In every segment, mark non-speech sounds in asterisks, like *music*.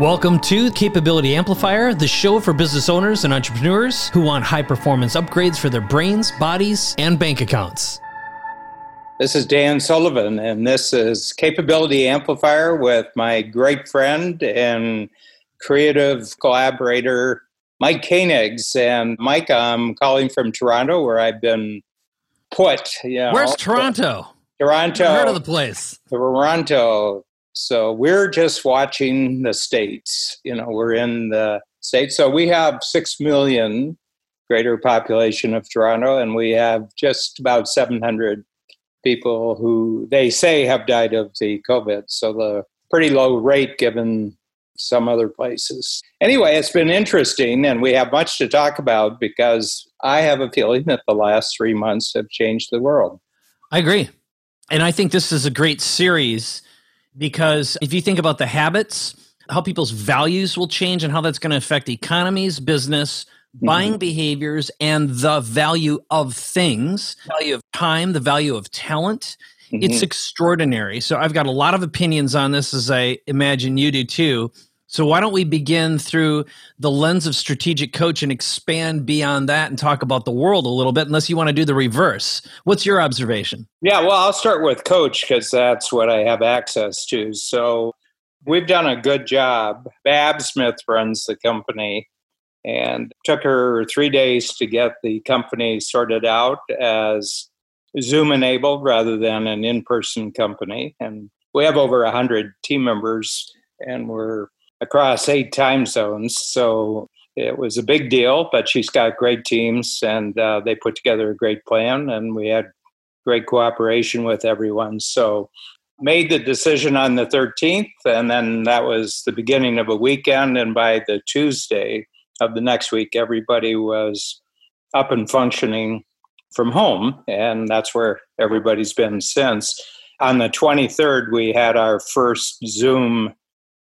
Welcome to Capability Amplifier, the show for business owners and entrepreneurs who want high performance upgrades for their brains, bodies, and bank accounts. This is Dan Sullivan, and this is Capability Amplifier with my great friend and creative collaborator, Mike Koenigs. And Mike, I'm calling from Toronto, where I've been put. You know, Where's Toronto? Toronto. I've heard of the place. Toronto. So we're just watching the states. You know, we're in the states. So we have six million greater population of Toronto, and we have just about 700 people who they say have died of the COVID. So the pretty low rate given some other places. Anyway, it's been interesting, and we have much to talk about because I have a feeling that the last three months have changed the world. I agree. And I think this is a great series because if you think about the habits, how people's values will change and how that's going to affect economies, business, buying mm-hmm. behaviors, and the value of things, value of time, the value of talent. Mm-hmm. It's extraordinary. So I've got a lot of opinions on this, as I imagine you do too. So why don't we begin through the lens of strategic coach and expand beyond that and talk about the world a little bit, unless you want to do the reverse. What's your observation? Yeah, well, I'll start with coach because that's what I have access to. So we've done a good job. Babs Smith runs the company and took her three days to get the company sorted out as Zoom enabled rather than an in person company. And we have over 100 team members and we're across eight time zones. So it was a big deal, but she's got great teams and uh, they put together a great plan and we had great cooperation with everyone. So made the decision on the 13th and then that was the beginning of a weekend and by the Tuesday of the next week everybody was up and functioning from home and that's where everybody's been since. On the 23rd we had our first Zoom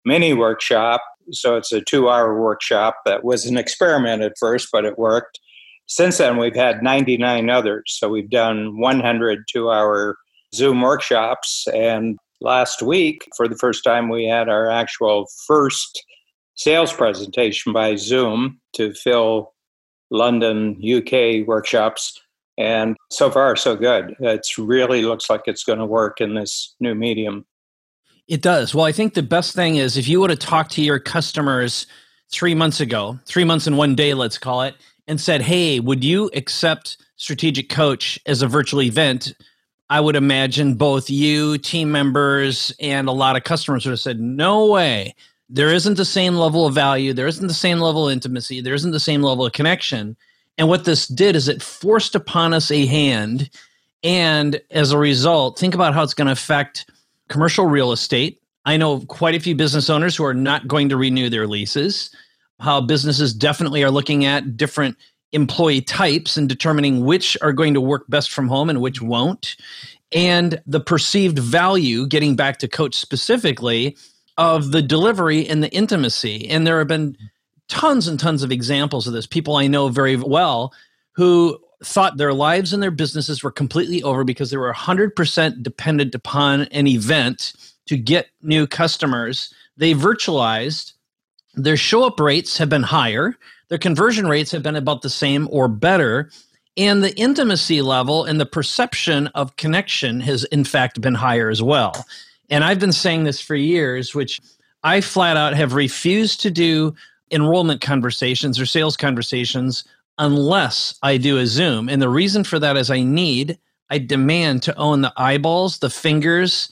mini workshop. So it's a two hour workshop that was an experiment at first, but it worked. Since then, we've had 99 others. So we've done 100 two hour Zoom workshops. And last week, for the first time, we had our actual first sales presentation by Zoom to fill London, UK workshops. And so far, so good. It really looks like it's going to work in this new medium. It does. Well, I think the best thing is if you would have talked to your customers three months ago, three months and one day, let's call it, and said, hey, would you accept Strategic Coach as a virtual event? I would imagine both you, team members, and a lot of customers would have said, no way. There isn't the same level of value. There isn't the same level of intimacy. There isn't the same level of connection. And what this did is it forced upon us a hand. And as a result, think about how it's going to affect commercial real estate. I know quite a few business owners who are not going to renew their leases, how businesses definitely are looking at different employee types and determining which are going to work best from home and which won't. And the perceived value, getting back to coach specifically, of the delivery and the intimacy. And there have been tons and tons of examples of this. People I know very well who thought their lives and their businesses were completely over because they were 100% dependent upon an event to get new customers. They virtualized. Their show up rates have been higher. Their conversion rates have been about the same or better. And the intimacy level and the perception of connection has, in fact, been higher as well. And I've been saying this for years, which I flat out have refused to do enrollment conversations or sales conversations unless I do a Zoom. And the reason for that is I need, I demand to own the eyeballs, the fingers,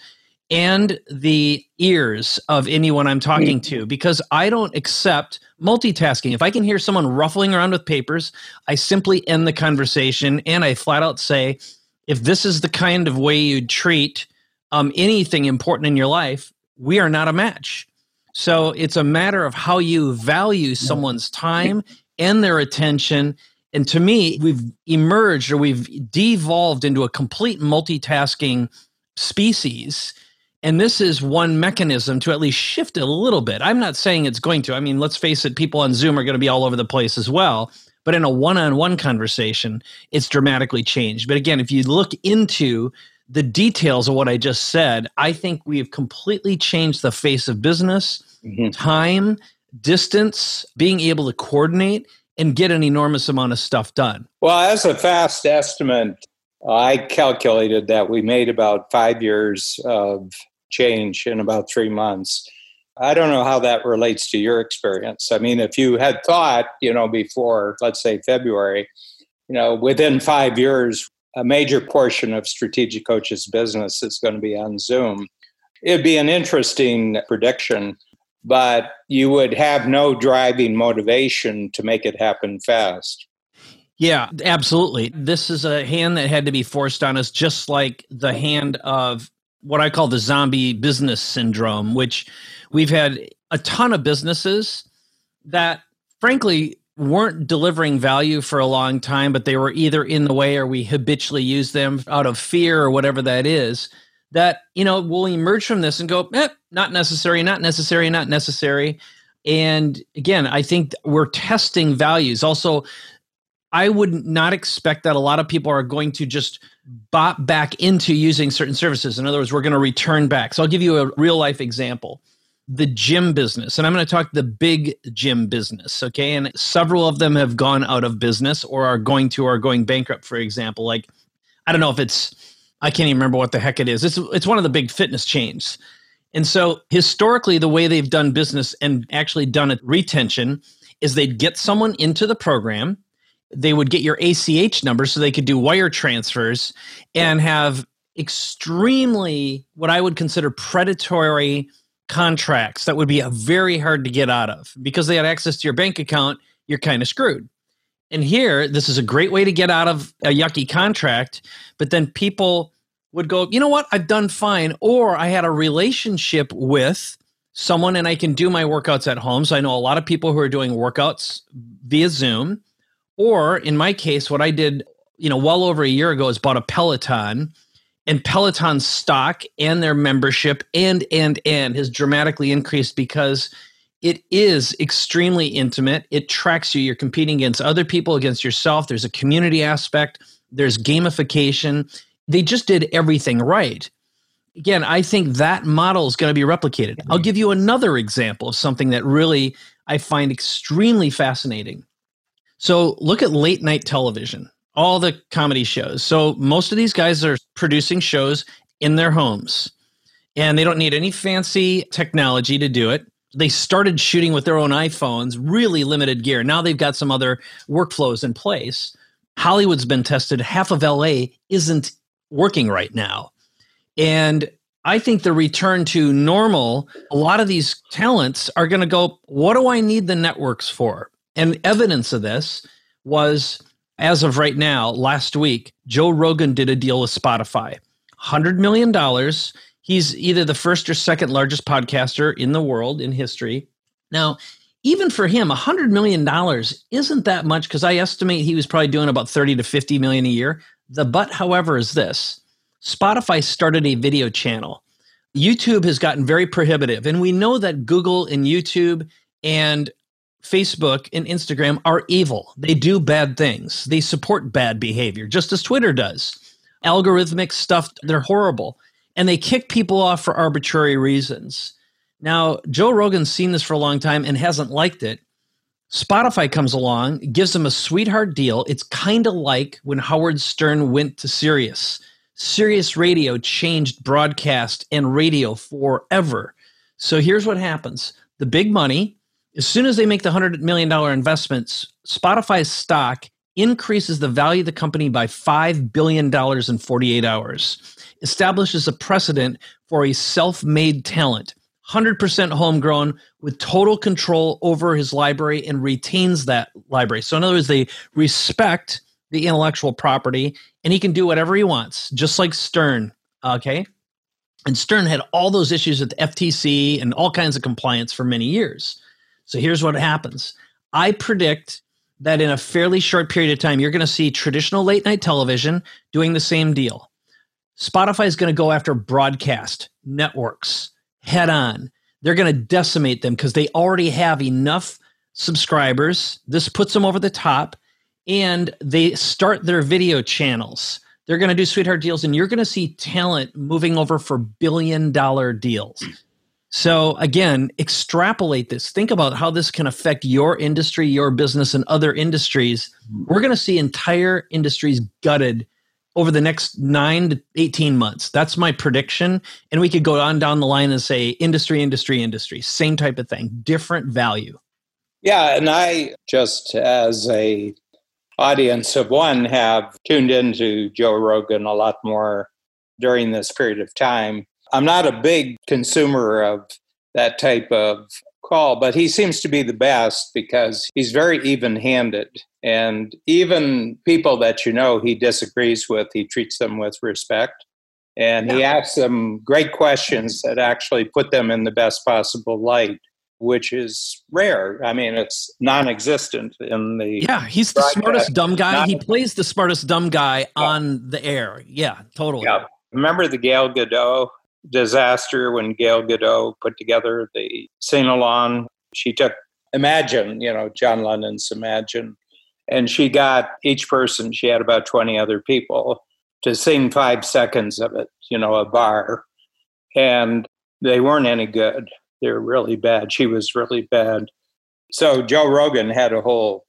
and the ears of anyone I'm talking to because I don't accept multitasking. If I can hear someone ruffling around with papers, I simply end the conversation and I flat out say, if this is the kind of way you treat um, anything important in your life, we are not a match. So it's a matter of how you value someone's time and their attention. And to me, we've emerged or we've devolved into a complete multitasking species. And this is one mechanism to at least shift it a little bit. I'm not saying it's going to. I mean, let's face it, people on Zoom are going to be all over the place as well. But in a one on one conversation, it's dramatically changed. But again, if you look into the details of what I just said, I think we've completely changed the face of business, mm-hmm. time, distance, being able to coordinate and get an enormous amount of stuff done. Well, as a fast estimate, I calculated that we made about five years of change in about three months. I don't know how that relates to your experience. I mean, if you had thought, you know, before, let's say February, you know, within five years, a major portion of Strategic Coach's business is going to be on Zoom. It'd be an interesting prediction, but you would have no driving motivation to make it happen fast. Yeah, absolutely. This is a hand that had to be forced on us, just like the hand of what I call the zombie business syndrome, which we've had a ton of businesses that, frankly, weren't delivering value for a long time, but they were either in the way or we habitually use them out of fear or whatever that is. That, you know, will emerge from this and go, eh, not necessary, not necessary, not necessary. And again, I think we're testing values. Also, I would not expect that a lot of people are going to just bop back into using certain services. In other words, we're going to return back. So I'll give you a real life example the gym business. And I'm going to talk the big gym business. Okay. And several of them have gone out of business or are going to or are going bankrupt, for example. Like, I don't know if it's, I can't even remember what the heck it is. It's, it's one of the big fitness chains. And so historically, the way they've done business and actually done it retention is they'd get someone into the program. They would get your ACH number so they could do wire transfers and have extremely what I would consider predatory contracts that would be very hard to get out of because they had access to your bank account you're kind of screwed and here this is a great way to get out of a yucky contract but then people would go you know what? I've done fine or i had a relationship with someone and i can do my workouts at home. So i know a lot of people who are doing workouts via zoom. Or in my case what i did you know well over a year ago is bought a peloton and Peloton stock and their membership and and and has dramatically increased because it is extremely intimate. It tracks you. You're competing against other people, against yourself. There's a community aspect. There's gamification. They just did everything right. Again, I think that model is going to be replicated. I'll give you another example of something that really I find extremely fascinating. So, look at late night television all the comedy shows. So most of these guys are producing shows in their homes and they don't need any fancy technology to do it. They started shooting with their own iPhones, really limited gear. Now they've got some other workflows in place. Hollywood's been tested. Half of LA isn't working right now. And I think the return to normal, a lot of these talents are going to go, what do I need the networks for? And evidence of this was as of right now, last week, Joe Rogan did a deal with Spotify. $100 million. He's either the first or second largest podcaster in the world in history. Now, even for him, $100 million isn't that much because I estimate he was probably doing about 30 to 50 million a year. The but, however, is this Spotify started a video channel. YouTube has gotten very prohibitive. And we know that Google and YouTube and Facebook and Instagram are evil. They do bad things. They support bad behavior, just as Twitter does. Algorithmic stuff, they're horrible. And they kick people off for arbitrary reasons. Now, Joe Rogan's seen this for a long time and hasn't liked it. Spotify comes along, gives them a sweetheart deal. It's kind of like when Howard Stern went to Sirius. Sirius Radio changed broadcast and radio forever. So here's what happens the big money, as soon as they make the $100 million investments, Spotify's stock increases the value of the company by $5 billion in 48 hours, establishes a precedent for a self made talent, 100% homegrown with total control over his library and retains that library. So, in other words, they respect the intellectual property and he can do whatever he wants, just like Stern. Okay. And Stern had all those issues with the FTC and all kinds of compliance for many years. So here's what happens I predict that in a fairly short period of time, you're going to see traditional late night television doing the same deal. Spotify is going to go after broadcast networks head on. They're going to decimate them because they already have enough subscribers. This puts them over the top, and they start their video channels. They're going to do sweetheart deals, and you're going to see talent moving over for billion dollar deals. So, again, extrapolate this. Think about how this can affect your industry, your business, and other industries. Mm-hmm. We're going to see entire industries gutted over the next nine to 18 months. That's my prediction. And we could go on down the line and say industry, industry, industry, same type of thing, different value. Yeah. And I just, as a audience of one, have tuned into Joe Rogan a lot more during this period of time. I'm not a big consumer of that type of call, but he seems to be the best because he's very even handed. And even people that you know he disagrees with, he treats them with respect. And he asks them great questions that actually put them in the best possible light, which is rare. I mean, it's non existent in the. Yeah, he's the smartest dumb guy. Not, he plays the smartest dumb guy on the air. Yeah, totally. Yeah. Remember the Gal Gadot disaster when Gail Gadot put together the sing along. She took Imagine, you know, John Lennon's Imagine, and she got each person, she had about 20 other people to sing five seconds of it, you know, a bar. And they weren't any good. They were really bad. She was really bad. So Joe Rogan had a whole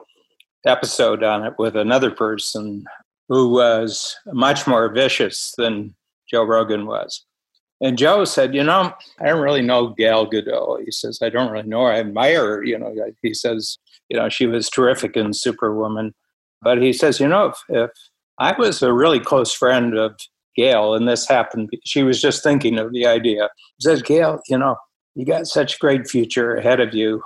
episode on it with another person who was much more vicious than Joe Rogan was. And Joe said, you know, I don't really know Gal Gadot. He says, I don't really know her. I admire her. You know, he says, you know, she was terrific in Superwoman. But he says, you know, if, if I was a really close friend of Gail and this happened, she was just thinking of the idea. He says, Gail, you know, you got such great future ahead of you.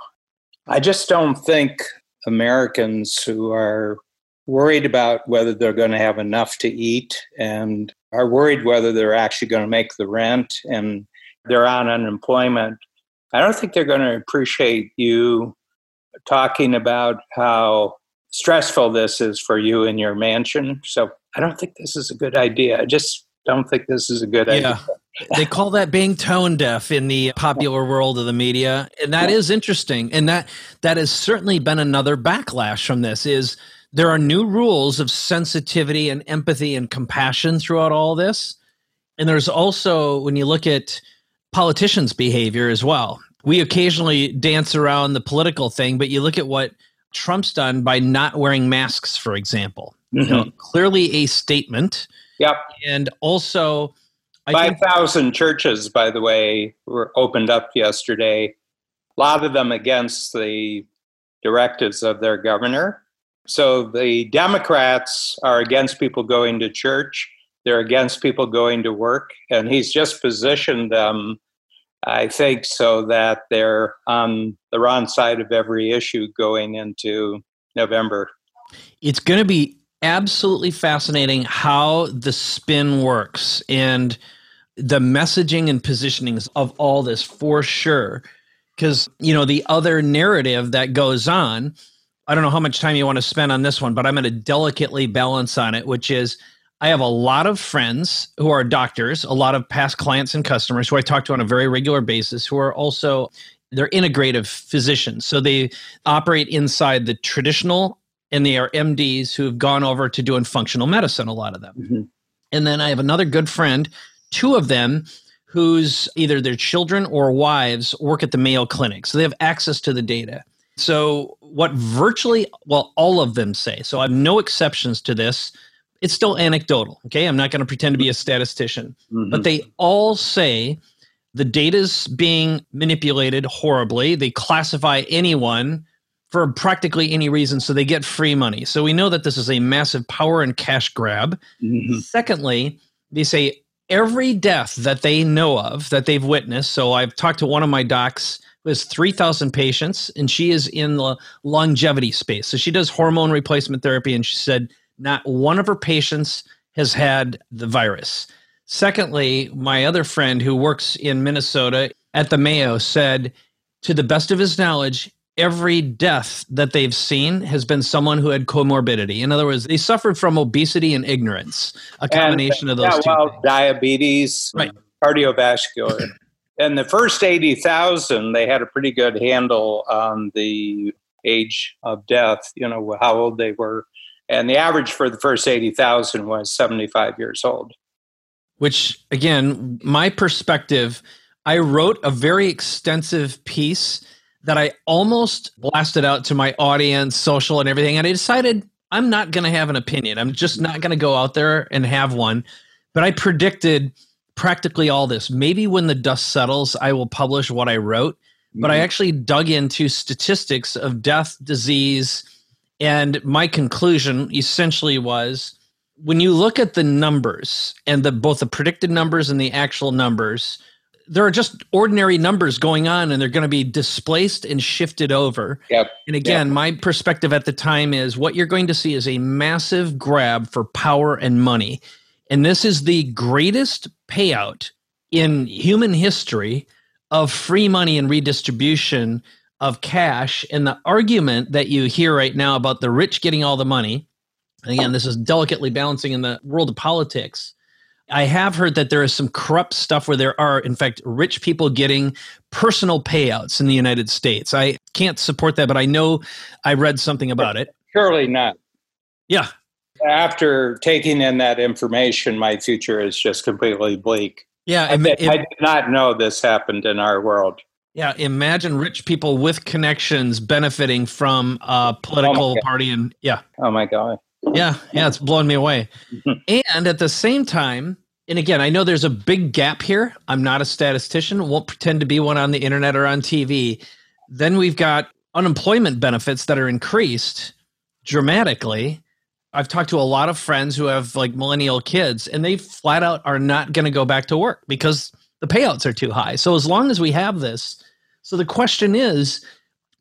I just don't think Americans who are worried about whether they're going to have enough to eat and are worried whether they're actually going to make the rent and they're on unemployment. I don't think they're going to appreciate you talking about how stressful this is for you in your mansion. So I don't think this is a good idea. I just don't think this is a good yeah. idea. they call that being tone deaf in the popular world of the media and that is interesting and that that has certainly been another backlash from this is there are new rules of sensitivity and empathy and compassion throughout all this. And there's also, when you look at politicians' behavior as well, we occasionally dance around the political thing, but you look at what Trump's done by not wearing masks, for example. Mm-hmm. You know, mm-hmm. clearly a statement. Yep. And also, 5,000 churches, by the way, were opened up yesterday. A lot of them against the directives of their governor. So the Democrats are against people going to church. They're against people going to work. And he's just positioned them, I think, so that they're on the wrong side of every issue going into November. It's going to be absolutely fascinating how the spin works and the messaging and positionings of all this for sure. Because, you know, the other narrative that goes on I don't know how much time you want to spend on this one, but I'm going to delicately balance on it, which is I have a lot of friends who are doctors, a lot of past clients and customers who I talk to on a very regular basis who are also they're integrative physicians. So they operate inside the traditional and they are MDs who have gone over to doing functional medicine, a lot of them. Mm-hmm. And then I have another good friend, two of them whose either their children or wives work at the Mayo Clinic. So they have access to the data. So, what virtually, well, all of them say, so I have no exceptions to this. It's still anecdotal, okay? I'm not going to pretend to be a statistician, mm-hmm. but they all say the data's being manipulated horribly. They classify anyone for practically any reason, so they get free money. So we know that this is a massive power and cash grab. Mm-hmm. Secondly, they say every death that they know of that they've witnessed. So I've talked to one of my docs has 3,000 patients, and she is in the longevity space. So she does hormone replacement therapy, and she said not one of her patients has had the virus. Secondly, my other friend who works in Minnesota at the Mayo said, to the best of his knowledge, every death that they've seen has been someone who had comorbidity. In other words, they suffered from obesity and ignorance, a combination and, of those yeah, two. Well, diabetes, right. cardiovascular. And the first 80,000, they had a pretty good handle on the age of death, you know, how old they were. And the average for the first 80,000 was 75 years old. Which, again, my perspective, I wrote a very extensive piece that I almost blasted out to my audience, social, and everything. And I decided I'm not going to have an opinion. I'm just not going to go out there and have one. But I predicted practically all this. Maybe when the dust settles, I will publish what I wrote. Mm-hmm. But I mm-hmm. actually dug into statistics of death, disease, and my conclusion essentially was when you look at the numbers and the both the predicted numbers and the actual numbers, there are just ordinary numbers going on and they're going to be displaced and shifted over. Yep. And again, yep. my perspective at the time is what you're going to see is a massive grab for power and money. And this is the greatest payout in human history of free money and redistribution of cash. And the argument that you hear right now about the rich getting all the money—and again, this is delicately balancing in the world of politics I have heard that there is some corrupt stuff where there are, in fact, rich people getting personal payouts in the United States. I can't support that, but I know I read something about it. Surely not. Yeah. After taking in that information, my future is just completely bleak. Yeah. I, did, I did not know this happened in our world. Yeah, imagine rich people with connections benefiting from a political oh party, and yeah. Oh my god! Yeah, yeah, it's blowing me away. Mm-hmm. and at the same time, and again, I know there's a big gap here. I'm not a statistician, won't pretend to be one on the internet or on TV. Then we've got unemployment benefits that are increased dramatically. I've talked to a lot of friends who have like millennial kids, and they flat out are not going to go back to work because the payouts are too high. So, as long as we have this, so the question is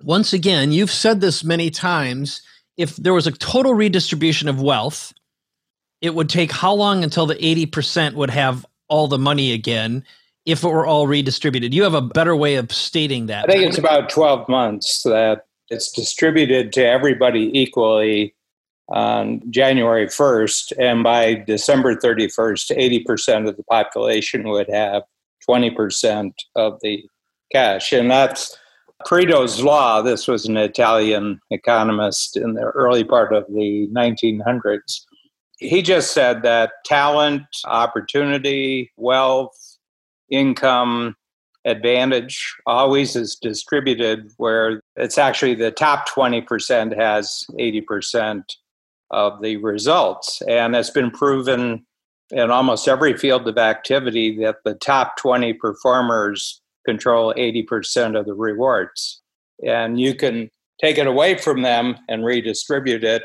once again, you've said this many times if there was a total redistribution of wealth, it would take how long until the 80% would have all the money again if it were all redistributed? You have a better way of stating that. I think it's about 12 months that it's distributed to everybody equally on January 1st, and by December 31st, 80% of the population would have 20% of the cash. And that's Pareto's Law, this was an Italian economist in the early part of the 1900s. He just said that talent, opportunity, wealth, income, advantage always is distributed where it's actually the top 20% has 80% of the results. And it's been proven in almost every field of activity that the top 20 performers control 80% of the rewards. And you can take it away from them and redistribute it.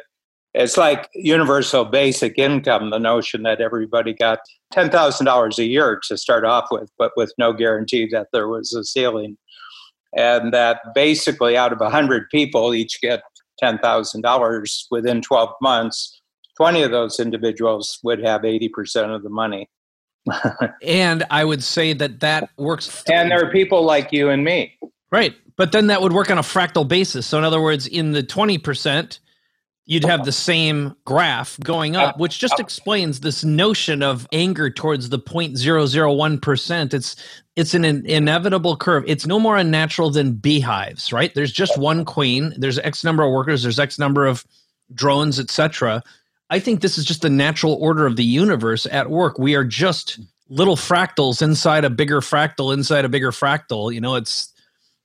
It's like universal basic income, the notion that everybody got $10,000 a year to start off with, but with no guarantee that there was a ceiling. And that basically out of 100 people, each get $10,000 within 12 months, 20 of those individuals would have 80% of the money. *laughs* and I would say that that works. And there are people like you and me. Right. But then that would work on a fractal basis. So, in other words, in the 20%, you'd have the same graph going up, which just explains this notion of anger towards the 0.001%. It's it's an inevitable curve. It's no more unnatural than beehives, right? There's just one queen, there's X number of workers, there's X number of drones, etc. I think this is just the natural order of the universe at work. We are just little fractals inside a bigger fractal inside a bigger fractal. You know, it's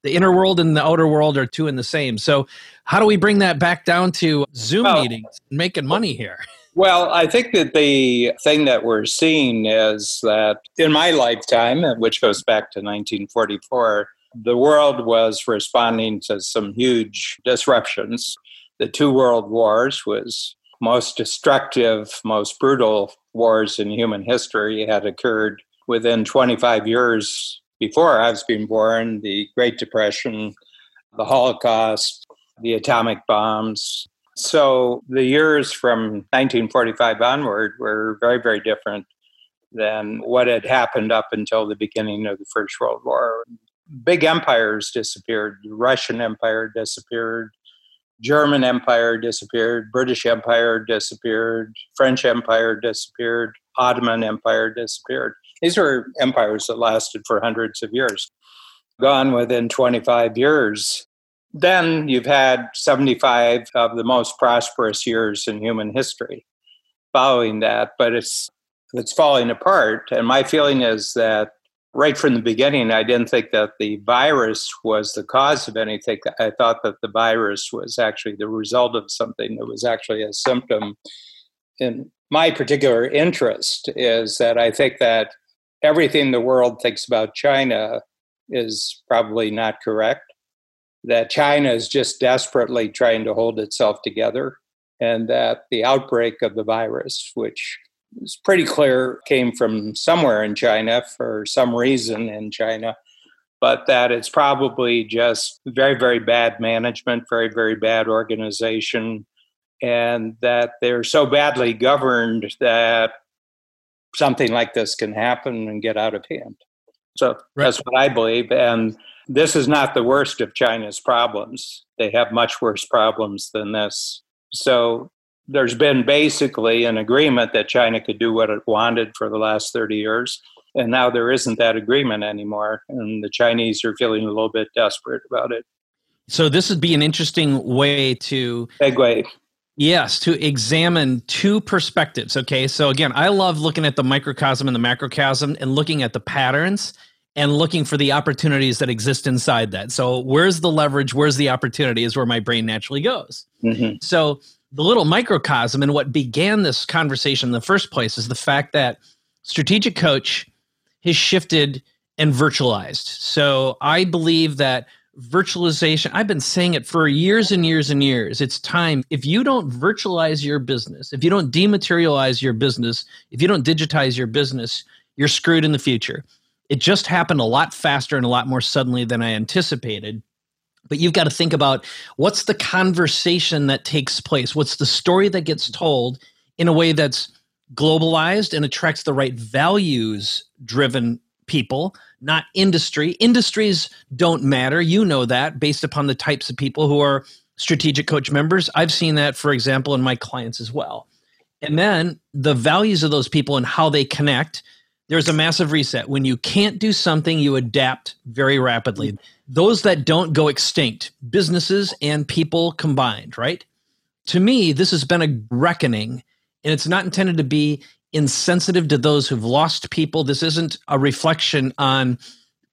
the inner world and the outer world are two and the same. So, how do we bring that back down to Zoom well, meetings and making money here? *laughs* Well, I think that the thing that we're seeing is that in my lifetime, which goes back to 1944, the world was responding to some huge disruptions. The two world wars was most destructive, most brutal wars in human history had occurred within 25 years before I was being born the Great Depression, the Holocaust, the atomic bombs. So the years from 1945 onward were very, very different than what had happened up until the beginning of the First World War. Big empires disappeared. The Russian Empire disappeared. German Empire disappeared, British Empire disappeared, French Empire disappeared, Ottoman Empire disappeared. These were empires that lasted for hundreds of years. Gone within 25 years. then you've had 75 of the most prosperous years in human history following that, but it's it's falling apart. And my feeling is that right from the beginning, I didn't think that the virus was the cause of anything. I thought that the virus was actually the result of something that was actually a symptom. And my particular interest is that I think that everything the world thinks about China is probably not correct. That China is just desperately trying to hold itself together, and that the outbreak of the virus, which is pretty clear came from somewhere in China for some reason in China, but that it's probably just very, very bad management, very, very bad organization, and that they're so badly governed that something like this can happen and get out of hand. So right. that's what I believe. And this is not the worst of China's problems. They have much worse problems than this. So there's been basically an agreement that China could do what it wanted for the last 30 years. And now there isn't that agreement anymore. And the Chinese are feeling a little bit desperate about it. So, this would be an interesting way to segue. Yes, to examine two perspectives. Okay. So, again, I love looking at the microcosm and the macrocosm and looking at the patterns and looking for the opportunities that exist inside that. So, where's the leverage? Where's the opportunity is where my brain naturally goes. Mm-hmm. So, the little microcosm and what began this conversation in the first place is the fact that strategic coach has shifted and virtualized. So I believe that virtualization, I've been saying it for years and years and years. It's time. If you don't virtualize your business, if you don't dematerialize your business, if you don't digitize your business, you're screwed in the future. It just happened a lot faster and a lot more suddenly than I anticipated but you've got to think about what's the conversation that takes place what's the story that gets told in a way that's globalized and attracts the right values driven people not industry industries don't matter you know that based upon the types of people who are strategic coach members i've seen that for example in my clients as well and then the values of those people and how they connect there's a massive reset. When you can't do something, you adapt very rapidly. Those that don't go extinct, businesses and people combined, right? To me, this has been a reckoning, and it's not intended to be insensitive to those who've lost people. This isn't a reflection on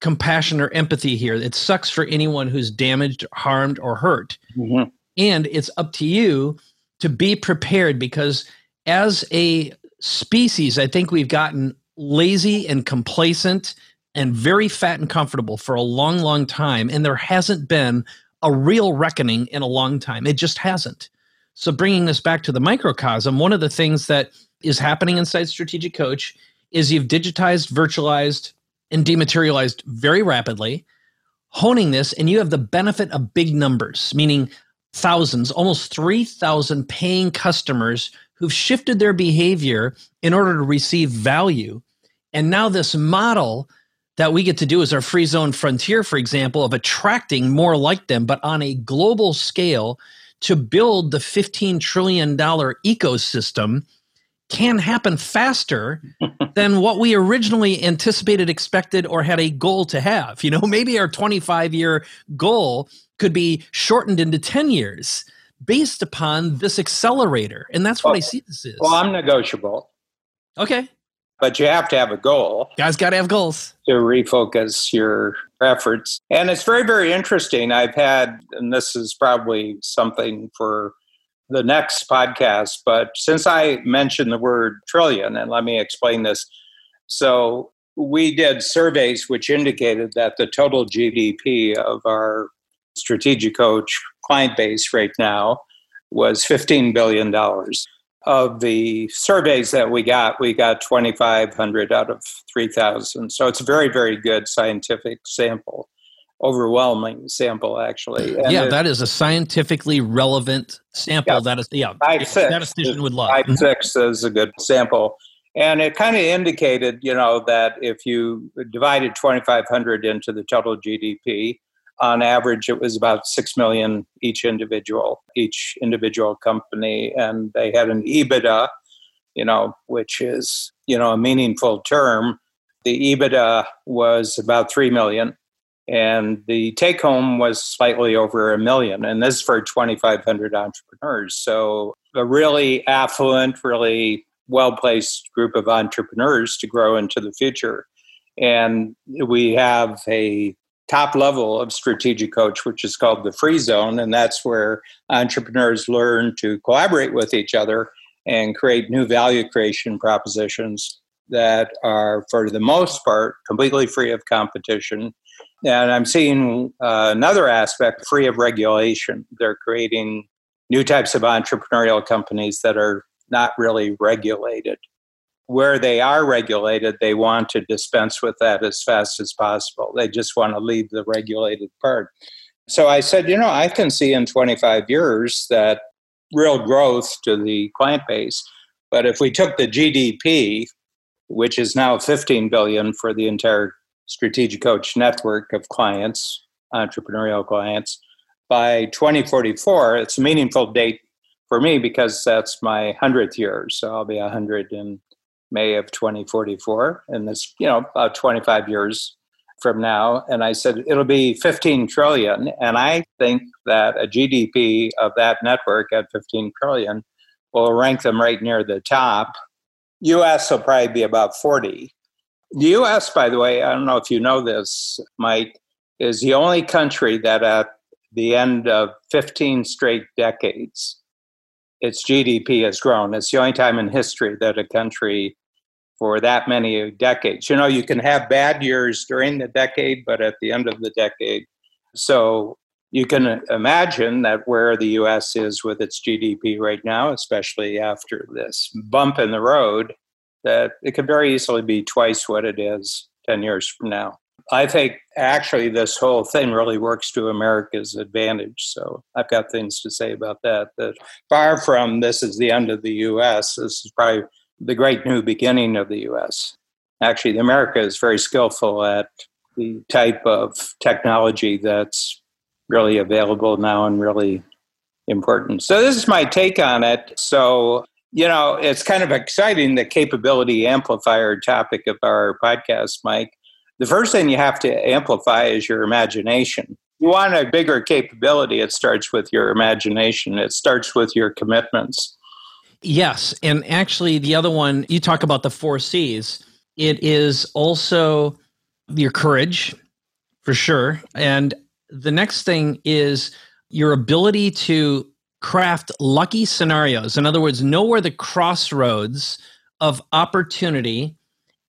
compassion or empathy here. It sucks for anyone who's damaged, harmed, or hurt. Mm-hmm. And it's up to you to be prepared because as a species, I think we've gotten lazy and complacent and very fat and comfortable for a long, long time. And there hasn't been a real reckoning in a long time. It just hasn't. So, bringing this back to the microcosm, one of the things that is happening inside Strategic Coach is you've digitized, virtualized, and dematerialized very rapidly, honing this, and you have the benefit of big numbers, meaning thousands, almost 3,000 paying customers who've shifted their behavior in order to receive value. And now this model that we get to do is our free zone frontier, for example, of attracting more like them, but on a global scale to build the $15 trillion ecosystem can happen faster *laughs* than what we originally anticipated, expected, or had a goal to have. You know, *laughs* maybe our 25 year goal could be shortened into 10 years based upon this accelerator. And that's what well, I see this is. Well, I'm negotiable. Okay but you have to have a goal. Guys got to have goals to refocus your efforts. And it's very, very interesting. I've had, and this is probably something for the next podcast, but since I mentioned the word trillion, and let me explain this. So we did surveys which indicated that the total GDP of our strategic coach client base right now was $15 billion of the surveys that we got, we got 2,500 out of 3,000. So it's a very, very good scientific sample, overwhelming sample, actually. And yeah, it, that is a scientifically relevant sample. Yeah, that is, yeah, five, six, statistician would love. Five, six is a good sample. And it kind of indicated, you know, that if you divided 2,500 into the total GDP, on average it was about 6 million each individual each individual company and they had an ebitda you know which is you know a meaningful term the ebitda was about 3 million And the take home was slightly over a million. And this is for 2,500 entrepreneurs. So a really affluent, really well placed group of entrepreneurs to grow into the future. And we have a top level of strategic coach, which is called the free zone. And that's where entrepreneurs learn to collaborate with each other and create new value creation propositions that are, for the most part, completely free of competition. And I'm seeing uh, another aspect free of regulation. They're creating new types of entrepreneurial companies that are not really regulated where they are regulated, they want to dispense with that as fast as possible. They just want to leave the regulated part. So I said, you know, I can see in 25 years that real growth to the client base. But if we took the GDP, which is now 15 billion for the entire strategic coach network of clients, entrepreneurial clients, by 2044, it's a meaningful date for me because that's my 100th year. So I'll be 100 in May of 2044, and this, you know, about 25 years from now. And I said, it'll be 15 trillion. And I think that a GDP of that network at 15 trillion will rank them right near the top. US will probably be about 40. The US, by the way, I don't know if you know this, Mike, is the only country that at the end of 15 straight decades its GDP has grown. It's the only time in history that a country for that many decades. You know, you can have bad years during the decade, but at the end of the decade. So you can imagine that where the US is with its GDP right now, especially after this bump in the road, that it could very easily be twice what it is 10 years from now. I think actually this whole thing really works to America's advantage. So I've got things to say about that. That far from this is the end of the U.S. This is probably the great new beginning of the U.S. Actually, America is very skillful at the type of technology that's really available now and really important. So this is my take on it. So you know, it's kind of exciting the capability amplifier topic of our podcast, Mike the first thing you have to amplify is your imagination. You want a bigger capability, it starts with your imagination, it starts with your commitments. Yes. And actually, the other one, you talk about the four C's, it is also your courage, for sure. And the next thing is your ability to craft lucky scenarios. In other words, know where the crossroads of opportunity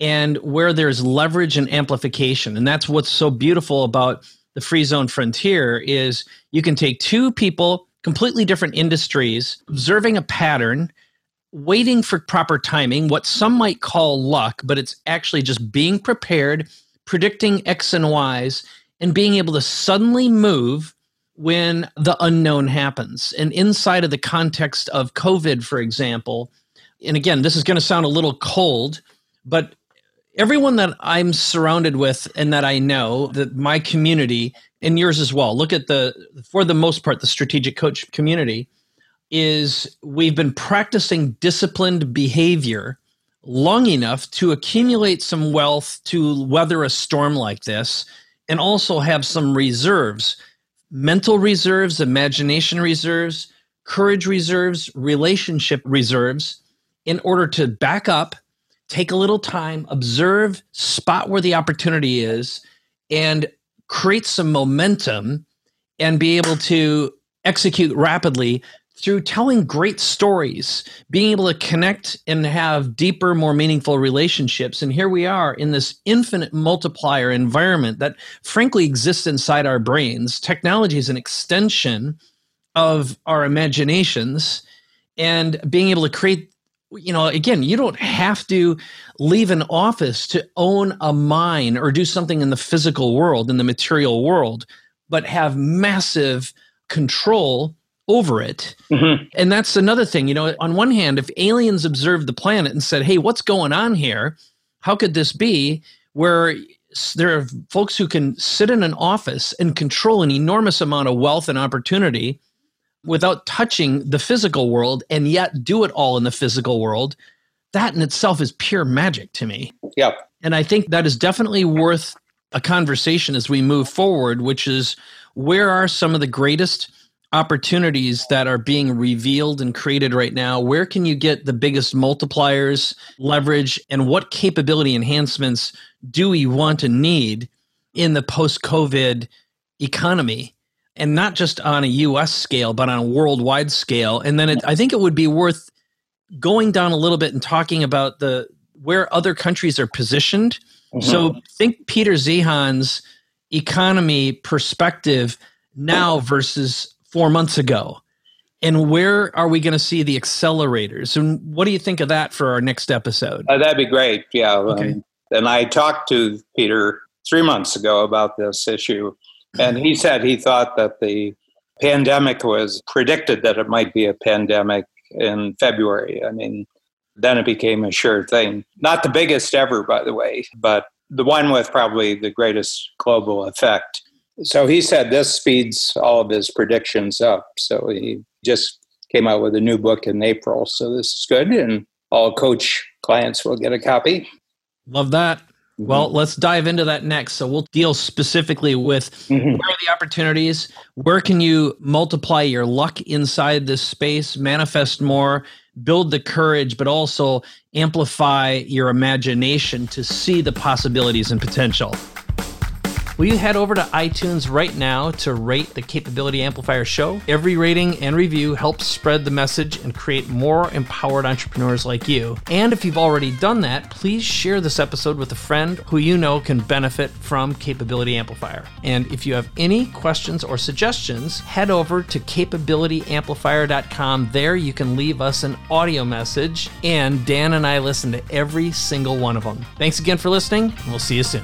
and where there's leverage and amplification. And that's what's so beautiful about the free zone frontier is you can take two people, completely different industries, observing a pattern, waiting for proper timing, what some might call luck, but it's actually just being prepared, predicting X and Y's, and being able to suddenly move when the unknown happens. And inside of the context of COVID, for example, and again, this is going to sound a little cold, but everyone that I'm surrounded with and that I know, that my community and yours as well, look at the, for the most part, the strategic coach community is we've been practicing disciplined behavior long enough to accumulate some wealth to weather a storm like this and also have some reserves mental reserves, imagination reserves, courage reserves, relationship reserves in order to back up take a little time, observe, spot where the opportunity is, and create some momentum and be able to execute rapidly through telling great stories, being able to connect and have deeper, more meaningful relationships. And here we are in this infinite multiplier environment that frankly exists inside our brains. Technology is an extension of our imaginations and being able to create you know, again, you don't have to leave an office to own a mine or do something in the physical world, in the material world, but have massive control over it. Mm-hmm. And that's another thing. You know, on one hand, if aliens observed the planet and said, hey, what's going on here? How could this be? Where there are folks who can sit in an office and control an enormous amount of wealth and opportunity without touching the physical world and yet do it all in the physical world, that in itself is pure magic to me. Yep. And I think that is definitely worth a conversation as we move forward, which is where are some of the greatest opportunities that are being revealed and created right now? Where can you get the biggest multipliers, leverage, and what capability enhancements do we want to need in the post COVID economy? And not just on a US scale, but on a worldwide scale. And then it, I think it would be worth going down a little bit and talking about the where other countries are positioned. Mm-hmm. So think Peter Zeihan's economy perspective now versus four months ago. And where are we going to see the accelerators? And what do you think of that for our next episode? Uh, that'd be great. Yeah. Okay. Um, and I talked to Peter three months ago about this issue. And he said he thought that the pandemic was predicted that it might be a pandemic in February. I mean, then it became a sure thing. Not the biggest ever, by the way, but the one with probably the greatest global effect. So he said this speeds all of his predictions up. So he just came out with a new book in April. So this is good. And all coach clients will get a copy. Love that. Mm-hmm. Well, let's dive into that next. So we'll deal specifically with mm-hmm. where are the opportunities? Where can you multiply your luck inside this space, manifest more, build the courage, but also amplify your imagination to see the possibilities and potential? Will you head over to iTunes right now to rate the Capability Amplifier show? Every rating and review helps spread the message and create more empowered entrepreneurs like you. And if you've already done that, please share this episode with a friend who you know can benefit from Capability Amplifier. And if you have any questions or suggestions, head over to capabilityamplifier.com. There you can leave us an audio message, and Dan and I listen to every single one of them. Thanks again for listening, and we'll see you soon.